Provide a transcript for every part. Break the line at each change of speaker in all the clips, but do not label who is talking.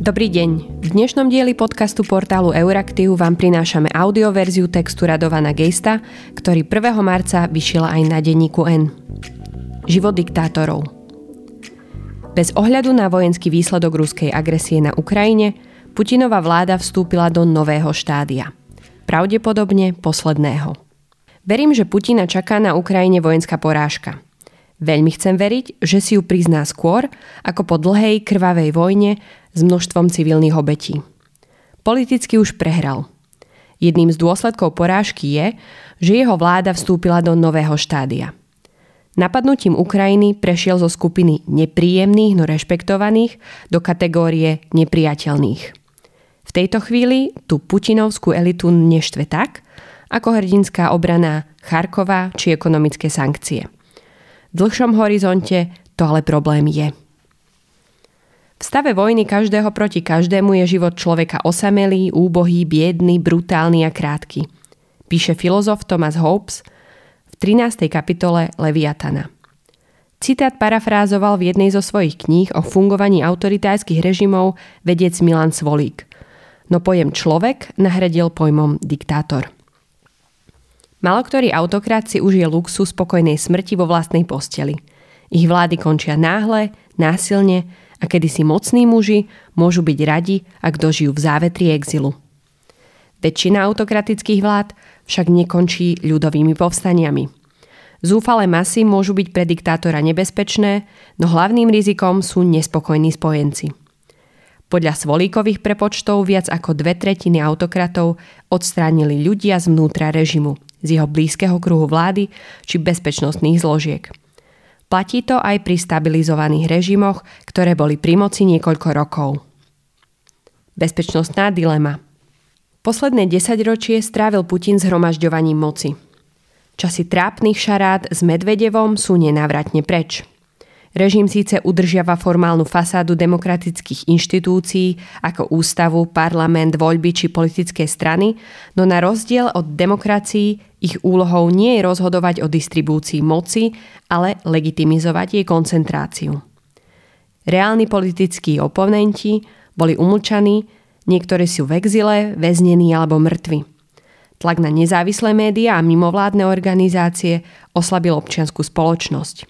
Dobrý deň. V dnešnom dieli podcastu portálu Euraktiv vám prinášame audioverziu textu Radovana Gejsta, ktorý 1. marca vyšiel aj na denníku N. Život diktátorov. Bez ohľadu na vojenský výsledok ruskej agresie na Ukrajine, Putinová vláda vstúpila do nového štádia. Pravdepodobne posledného. Verím, že Putina čaká na Ukrajine vojenská porážka – Veľmi chcem veriť, že si ju prizná skôr, ako po dlhej krvavej vojne s množstvom civilných obetí. Politicky už prehral. Jedným z dôsledkov porážky je, že jeho vláda vstúpila do nového štádia. Napadnutím Ukrajiny prešiel zo skupiny nepríjemných, no rešpektovaných do kategórie nepriateľných. V tejto chvíli tú putinovskú elitu neštve tak, ako hrdinská obrana Charkova či ekonomické sankcie – dlhšom horizonte to ale problém je. V stave vojny každého proti každému je život človeka osamelý, úbohý, biedný, brutálny a krátky. Píše filozof Thomas Hobbes v 13. kapitole Leviatana. Citát parafrázoval v jednej zo svojich kníh o fungovaní autoritárskych režimov vedec Milan Svolík. No pojem človek nahradil pojmom diktátor. Maloktorý autokrat si užije luxu spokojnej smrti vo vlastnej posteli. Ich vlády končia náhle, násilne a kedysi mocní muži môžu byť radi, ak dožijú v závetri exilu. Väčšina autokratických vlád však nekončí ľudovými povstaniami. Zúfale masy môžu byť pre diktátora nebezpečné, no hlavným rizikom sú nespokojní spojenci. Podľa svolíkových prepočtov viac ako dve tretiny autokratov odstránili ľudia zvnútra režimu – z jeho blízkeho kruhu vlády či bezpečnostných zložiek. Platí to aj pri stabilizovaných režimoch, ktoré boli pri moci niekoľko rokov. Bezpečnostná dilema Posledné desaťročie strávil Putin zhromažďovaním moci. Časy trápnych šarát s Medvedevom sú nenávratne preč – Režim síce udržiava formálnu fasádu demokratických inštitúcií ako ústavu, parlament, voľby či politické strany, no na rozdiel od demokracií ich úlohou nie je rozhodovať o distribúcii moci, ale legitimizovať jej koncentráciu. Reálni politickí oponenti boli umlčaní, niektorí sú v exile, väznení alebo mŕtvi. Tlak na nezávislé médiá a mimovládne organizácie oslabil občianskú spoločnosť.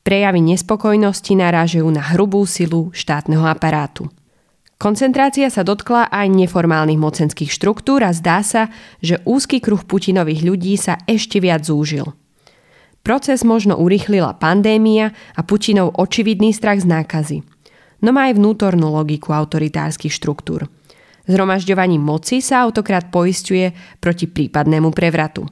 Prejavy nespokojnosti narážajú na hrubú silu štátneho aparátu. Koncentrácia sa dotkla aj neformálnych mocenských štruktúr a zdá sa, že úzky kruh Putinových ľudí sa ešte viac zúžil. Proces možno urychlila pandémia a Putinov očividný strach z nákazy. No má aj vnútornú logiku autoritárskych štruktúr. Zhromažďovaním moci sa autokrat poistuje proti prípadnému prevratu.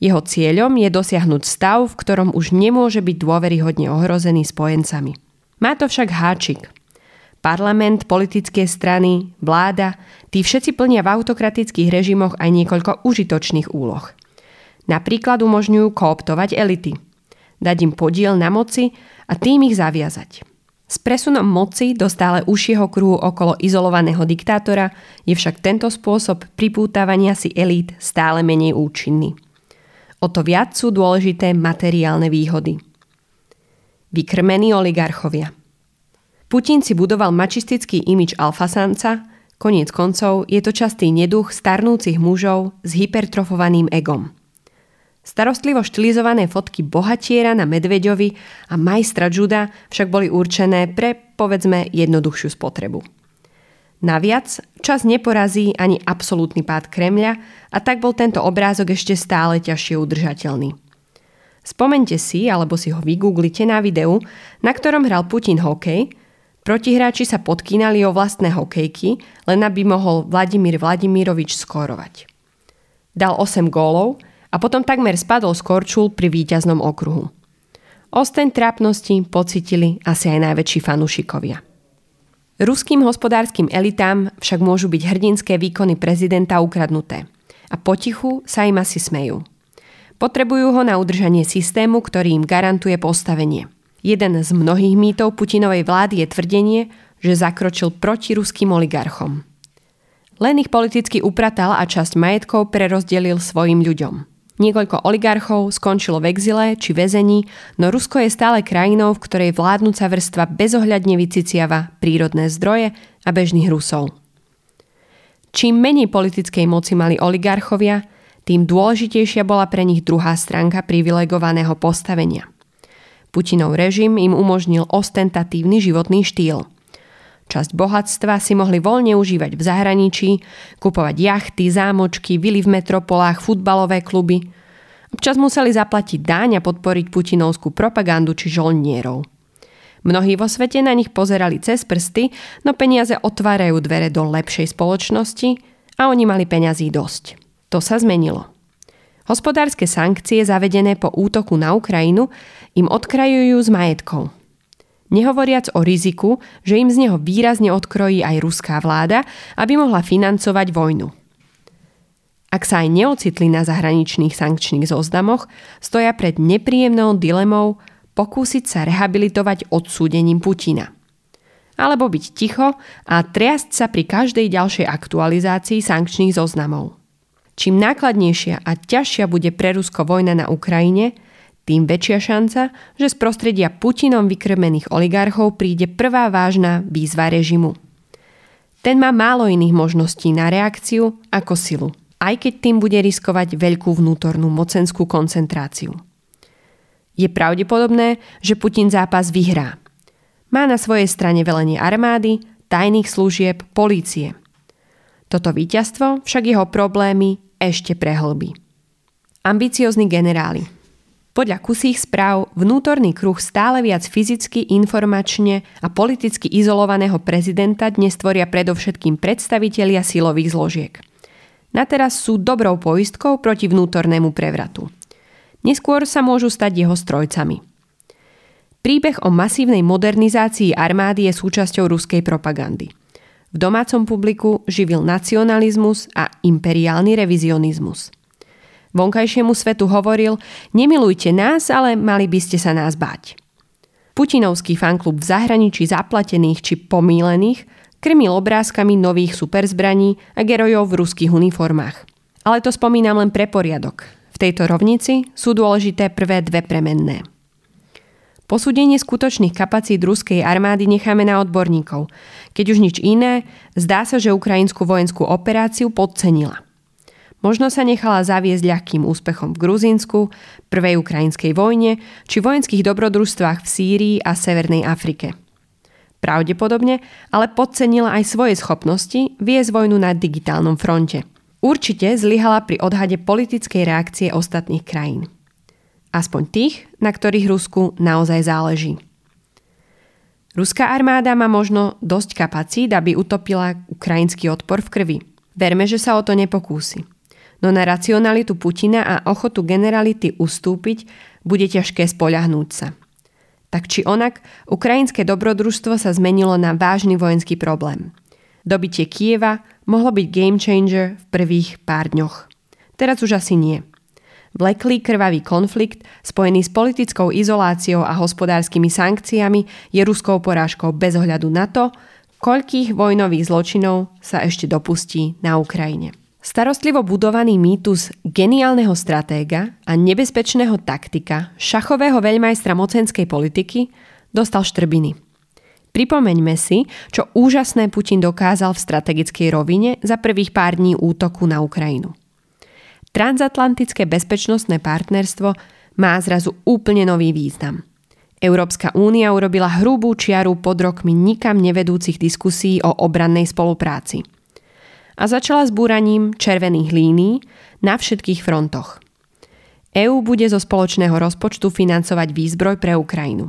Jeho cieľom je dosiahnuť stav, v ktorom už nemôže byť dôveryhodne ohrozený spojencami. Má to však háčik. Parlament, politické strany, vláda, tí všetci plnia v autokratických režimoch aj niekoľko užitočných úloh. Napríklad umožňujú kooptovať elity, dať im podiel na moci a tým ich zaviazať. S presunom moci do stále užšieho kruhu okolo izolovaného diktátora je však tento spôsob pripútavania si elít stále menej účinný. O to viac sú dôležité materiálne výhody. Vykrmení oligarchovia Putin si budoval mačistický imič alfasanca, koniec koncov je to častý neduch starnúcich mužov s hypertrofovaným egom. Starostlivo štilizované fotky bohatiera na Medveďovi a majstra Juda však boli určené pre, povedzme, jednoduchšiu spotrebu. Naviac, čas neporazí ani absolútny pád Kremľa a tak bol tento obrázok ešte stále ťažšie udržateľný. Spomente si, alebo si ho vygooglite na videu, na ktorom hral Putin hokej, protihráči sa podkýnali o vlastné hokejky, len aby mohol Vladimír Vladimirovič skórovať. Dal 8 gólov a potom takmer spadol z korčul pri víťaznom okruhu. Osteň trápnosti pocitili asi aj najväčší fanúšikovia. Ruským hospodárskym elitám však môžu byť hrdinské výkony prezidenta ukradnuté. A potichu sa im asi smejú. Potrebujú ho na udržanie systému, ktorý im garantuje postavenie. Jeden z mnohých mýtov Putinovej vlády je tvrdenie, že zakročil proti ruským oligarchom. Len ich politicky upratal a časť majetkov prerozdelil svojim ľuďom. Niekoľko oligarchov skončilo v exile či väzení, no Rusko je stále krajinou, v ktorej vládnúca vrstva bezohľadne vyciciava prírodné zdroje a bežných Rusov. Čím menej politickej moci mali oligarchovia, tým dôležitejšia bola pre nich druhá stránka privilegovaného postavenia. Putinov režim im umožnil ostentatívny životný štýl – Časť bohatstva si mohli voľne užívať v zahraničí, kupovať jachty, zámočky, vily v metropolách, futbalové kluby. Občas museli zaplatiť dáň a podporiť putinovskú propagandu či žolnierov. Mnohí vo svete na nich pozerali cez prsty, no peniaze otvárajú dvere do lepšej spoločnosti a oni mali peňazí dosť. To sa zmenilo. Hospodárske sankcie zavedené po útoku na Ukrajinu im odkrajujú z majetkov – Nehovoriac o riziku, že im z neho výrazne odkrojí aj ruská vláda, aby mohla financovať vojnu. Ak sa aj neocitli na zahraničných sankčných zoznamoch, stoja pred nepríjemnou dilemou pokúsiť sa rehabilitovať odsúdením Putina. Alebo byť ticho a triasť sa pri každej ďalšej aktualizácii sankčných zoznamov. Čím nákladnejšia a ťažšia bude pre Rusko vojna na Ukrajine, tým väčšia šanca, že z prostredia Putinom vykrmených oligarchov príde prvá vážna výzva režimu. Ten má málo iných možností na reakciu ako silu, aj keď tým bude riskovať veľkú vnútornú mocenskú koncentráciu. Je pravdepodobné, že Putin zápas vyhrá. Má na svojej strane velenie armády, tajných služieb, polície. Toto víťazstvo však jeho problémy ešte prehlbí. Ambiciózni generáli – podľa kusých správ vnútorný kruh stále viac fyzicky, informačne a politicky izolovaného prezidenta dnes tvoria predovšetkým predstavitelia silových zložiek. Na teraz sú dobrou poistkou proti vnútornému prevratu. Neskôr sa môžu stať jeho strojcami. Príbeh o masívnej modernizácii armády je súčasťou ruskej propagandy. V domácom publiku živil nacionalizmus a imperiálny revizionizmus – Vonkajšiemu svetu hovoril, nemilujte nás, ale mali by ste sa nás báť. Putinovský fanklub v zahraničí zaplatených či pomílených krmil obrázkami nových superzbraní a gerojov v ruských uniformách. Ale to spomínam len pre poriadok. V tejto rovnici sú dôležité prvé dve premenné. Posúdenie skutočných kapacít ruskej armády necháme na odborníkov. Keď už nič iné, zdá sa, že ukrajinskú vojenskú operáciu podcenila. Možno sa nechala zaviesť ľahkým úspechom v Gruzínsku, prvej ukrajinskej vojne či vojenských dobrodružstvách v Sýrii a Severnej Afrike. Pravdepodobne ale podcenila aj svoje schopnosti viesť vojnu na digitálnom fronte. Určite zlyhala pri odhade politickej reakcie ostatných krajín. Aspoň tých, na ktorých Rusku naozaj záleží. Ruská armáda má možno dosť kapacít, aby utopila ukrajinský odpor v krvi. Verme, že sa o to nepokúsi no na racionalitu Putina a ochotu generality ustúpiť bude ťažké spoľahnúť sa. Tak či onak, ukrajinské dobrodružstvo sa zmenilo na vážny vojenský problém. Dobitie Kieva mohlo byť game changer v prvých pár dňoch. Teraz už asi nie. Vleklý krvavý konflikt, spojený s politickou izoláciou a hospodárskymi sankciami, je ruskou porážkou bez ohľadu na to, koľkých vojnových zločinov sa ešte dopustí na Ukrajine. Starostlivo budovaný mýtus geniálneho stratéga a nebezpečného taktika, šachového veľmajstra mocenskej politiky, dostal štrbiny. Pripomeňme si, čo úžasné Putin dokázal v strategickej rovine za prvých pár dní útoku na Ukrajinu. Transatlantické bezpečnostné partnerstvo má zrazu úplne nový význam. Európska únia urobila hrubú čiaru pod rokmi nikam nevedúcich diskusí o obrannej spolupráci – a začala s búraním červených línií na všetkých frontoch. EÚ bude zo spoločného rozpočtu financovať výzbroj pre Ukrajinu.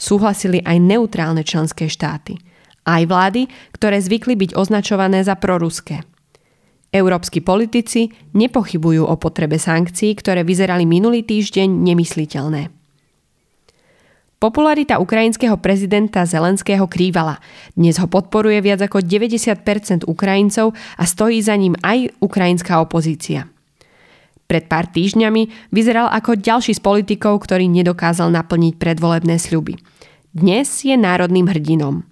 Súhlasili aj neutrálne členské štáty, aj vlády, ktoré zvykli byť označované za proruské. Európsky politici nepochybujú o potrebe sankcií, ktoré vyzerali minulý týždeň nemysliteľné. Popularita ukrajinského prezidenta Zelenského krývala. Dnes ho podporuje viac ako 90% Ukrajincov a stojí za ním aj ukrajinská opozícia. Pred pár týždňami vyzeral ako ďalší z politikov, ktorý nedokázal naplniť predvolebné sľuby. Dnes je národným hrdinom.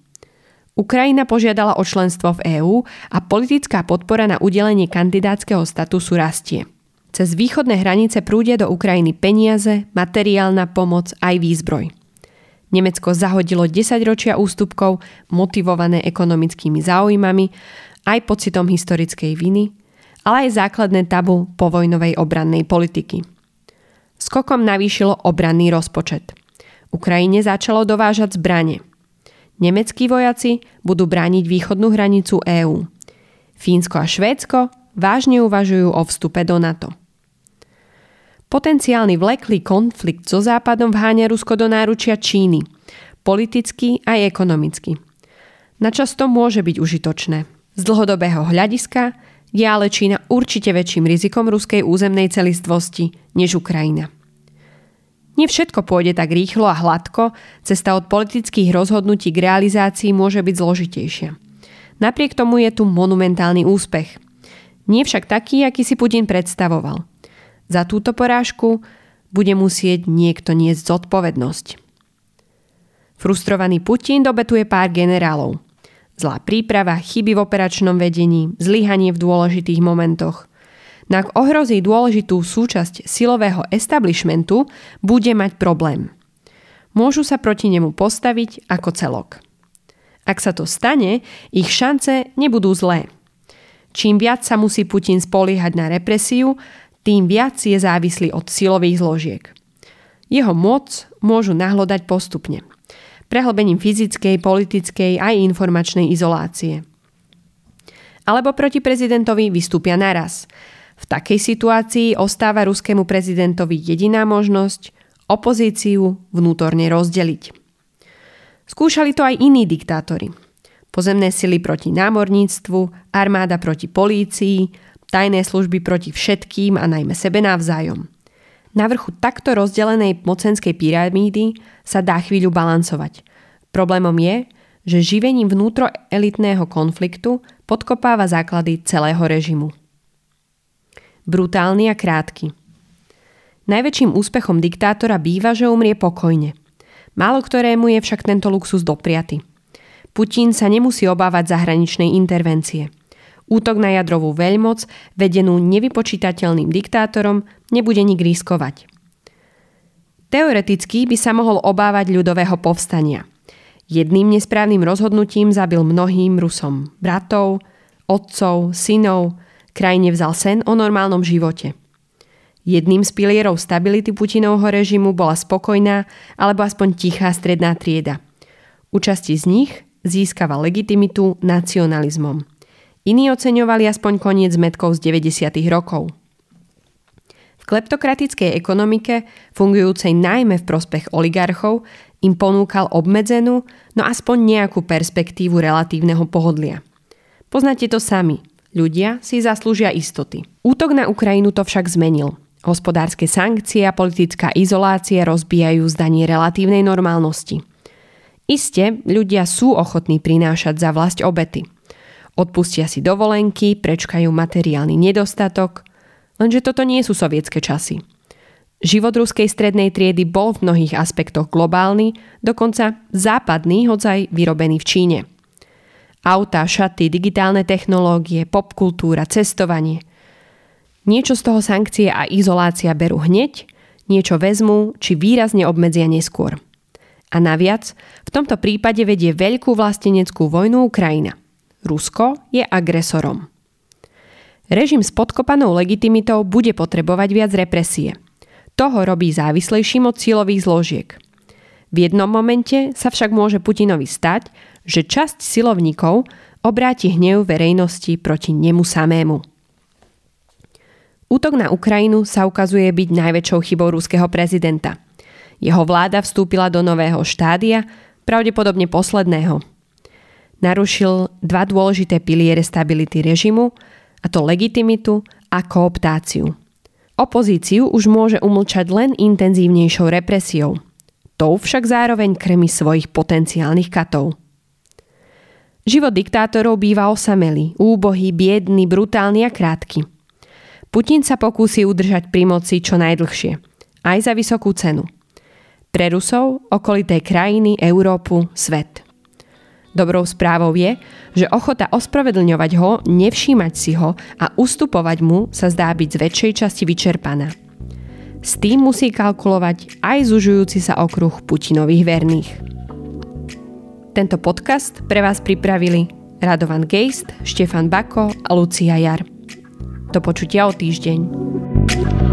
Ukrajina požiadala o členstvo v EÚ a politická podpora na udelenie kandidátskeho statusu rastie. Cez východné hranice prúdia do Ukrajiny peniaze, materiálna pomoc aj výzbroj. Nemecko zahodilo 10 ročia ústupkov motivované ekonomickými záujmami, aj pocitom historickej viny, ale aj základné tabu povojnovej obrannej politiky. Skokom navýšilo obranný rozpočet. Ukrajine začalo dovážať zbranie. Nemeckí vojaci budú brániť východnú hranicu EÚ. Fínsko a Švédsko vážne uvažujú o vstupe do NATO. Potenciálny vleklý konflikt so Západom vháňa Rusko do náručia Číny, politicky aj ekonomicky. Načasto môže byť užitočné. Z dlhodobého hľadiska je ale Čína určite väčším rizikom ruskej územnej celistvosti než Ukrajina. Nie všetko pôjde tak rýchlo a hladko, cesta od politických rozhodnutí k realizácii môže byť zložitejšia. Napriek tomu je tu monumentálny úspech. Nie však taký, aký si Putin predstavoval – za túto porážku bude musieť niekto niesť zodpovednosť. Frustrovaný Putin dobetuje pár generálov. Zlá príprava, chyby v operačnom vedení, zlyhanie v dôležitých momentoch. Ak ohrozí dôležitú súčasť silového establishmentu, bude mať problém. Môžu sa proti nemu postaviť ako celok. Ak sa to stane, ich šance nebudú zlé. Čím viac sa musí Putin spoliehať na represiu, tým viac je závislý od silových zložiek. Jeho moc môžu nahlodať postupne. Prehlbením fyzickej, politickej aj informačnej izolácie. Alebo proti prezidentovi vystúpia naraz. V takej situácii ostáva ruskému prezidentovi jediná možnosť opozíciu vnútorne rozdeliť. Skúšali to aj iní diktátori. Pozemné sily proti námorníctvu, armáda proti polícii, tajné služby proti všetkým a najmä sebe navzájom. Na vrchu takto rozdelenej mocenskej pyramídy sa dá chvíľu balancovať. Problémom je, že živením vnútroelitného konfliktu podkopáva základy celého režimu. Brutálny a krátky. Najväčším úspechom diktátora býva, že umrie pokojne. Málo ktorému je však tento luxus dopriaty. Putin sa nemusí obávať zahraničnej intervencie – Útok na jadrovú veľmoc, vedenú nevypočítateľným diktátorom, nebude nik riskovať. Teoreticky by sa mohol obávať ľudového povstania. Jedným nesprávnym rozhodnutím zabil mnohým Rusom bratov, otcov, synov, krajine vzal sen o normálnom živote. Jedným z pilierov stability Putinovho režimu bola spokojná alebo aspoň tichá stredná trieda. Účasti z nich získava legitimitu nacionalizmom – Iní oceňovali aspoň koniec zmetkov z 90. rokov. V kleptokratickej ekonomike, fungujúcej najmä v prospech oligarchov, im ponúkal obmedzenú, no aspoň nejakú perspektívu relatívneho pohodlia. Poznáte to sami. Ľudia si zaslúžia istoty. Útok na Ukrajinu to však zmenil. Hospodárske sankcie a politická izolácia rozbijajú zdanie relatívnej normálnosti. Iste, ľudia sú ochotní prinášať za vlast obety – Odpustia si dovolenky, prečkajú materiálny nedostatok, lenže toto nie sú sovietské časy. Život ruskej strednej triedy bol v mnohých aspektoch globálny, dokonca západný, hoď aj vyrobený v Číne. Auta, šaty, digitálne technológie, popkultúra, cestovanie. Niečo z toho sankcie a izolácia berú hneď, niečo vezmú či výrazne obmedzia neskôr. A naviac, v tomto prípade vedie veľkú vlasteneckú vojnu Ukrajina – Rusko je agresorom. Režim s podkopanou legitimitou bude potrebovať viac represie. Toho robí závislejším od sílových zložiek. V jednom momente sa však môže Putinovi stať, že časť silovníkov obráti hnev verejnosti proti nemu samému. Útok na Ukrajinu sa ukazuje byť najväčšou chybou ruského prezidenta. Jeho vláda vstúpila do nového štádia, pravdepodobne posledného – narušil dva dôležité piliere stability režimu, a to legitimitu a kooptáciu. Opozíciu už môže umlčať len intenzívnejšou represiou. Tou však zároveň krmi svojich potenciálnych katov. Život diktátorov býva osamelý, úbohý, biedný, brutálny a krátky. Putin sa pokúsi udržať pri moci čo najdlhšie, aj za vysokú cenu. Pre Rusov, okolité krajiny, Európu, svet – Dobrou správou je, že ochota ospravedlňovať ho, nevšímať si ho a ustupovať mu sa zdá byť z väčšej časti vyčerpaná. S tým musí kalkulovať aj zužujúci sa okruh Putinových verných. Tento podcast pre vás pripravili Radovan Geist, Štefan Bako a Lucia Jar. Do počutia o týždeň.